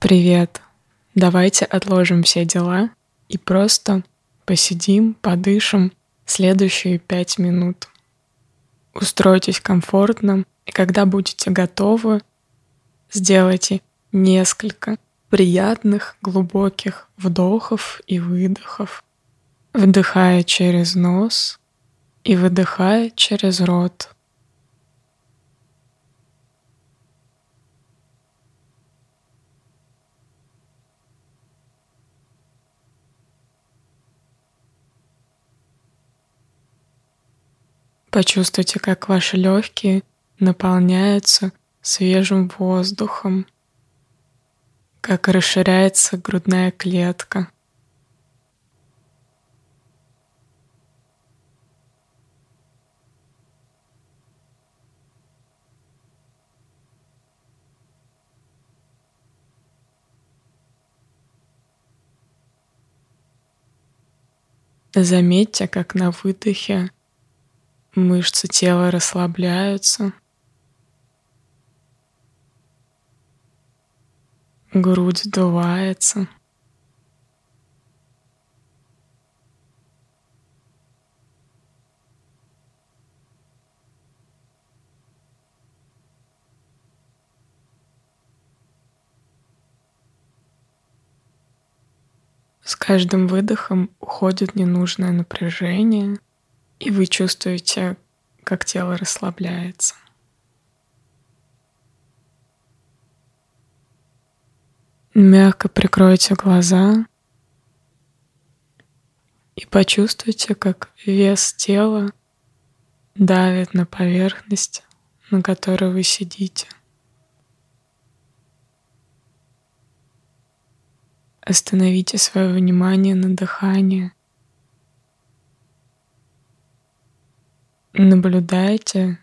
Привет! Давайте отложим все дела и просто посидим, подышим следующие пять минут. Устройтесь комфортно, и когда будете готовы, сделайте несколько приятных глубоких вдохов и выдохов, вдыхая через нос и выдыхая через рот. Почувствуйте, как ваши легкие наполняются свежим воздухом, как расширяется грудная клетка. Заметьте, как на выдохе Мышцы тела расслабляются. Грудь вдувается. С каждым выдохом уходит ненужное напряжение, и вы чувствуете, как тело расслабляется. Мягко прикройте глаза и почувствуйте, как вес тела давит на поверхность, на которой вы сидите. Остановите свое внимание на дыхании. Наблюдайте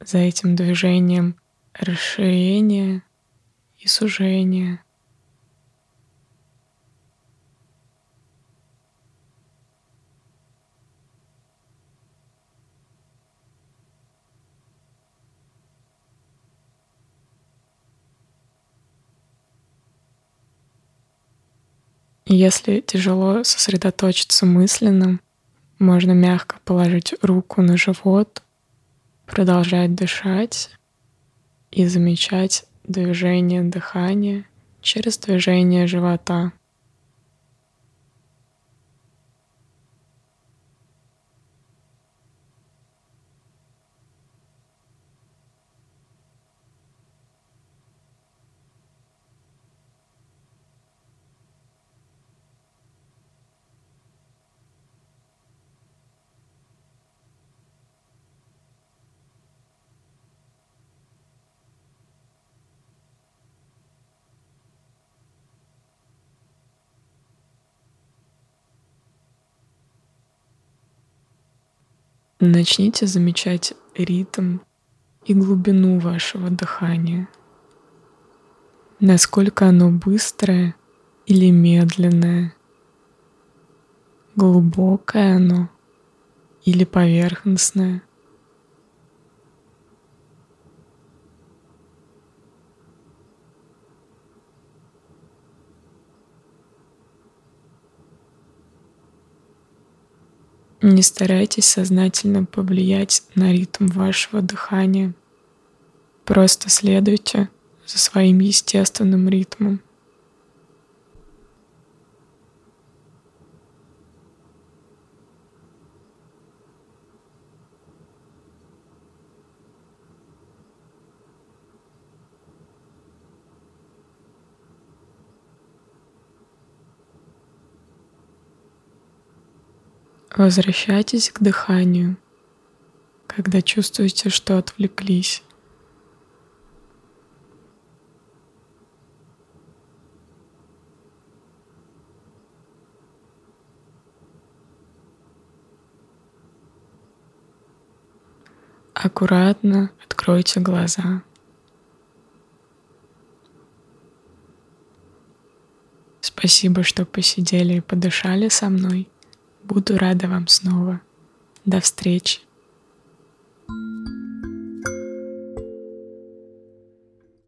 за этим движением расширения и сужения. Если тяжело сосредоточиться мысленно, можно мягко положить руку на живот, продолжать дышать и замечать движение дыхания через движение живота. Начните замечать ритм и глубину вашего дыхания. Насколько оно быстрое или медленное. Глубокое оно или поверхностное. Не старайтесь сознательно повлиять на ритм вашего дыхания. Просто следуйте за своим естественным ритмом. Возвращайтесь к дыханию, когда чувствуете, что отвлеклись. Аккуратно откройте глаза. Спасибо, что посидели и подышали со мной. Буду рада вам снова. До встречи. thank you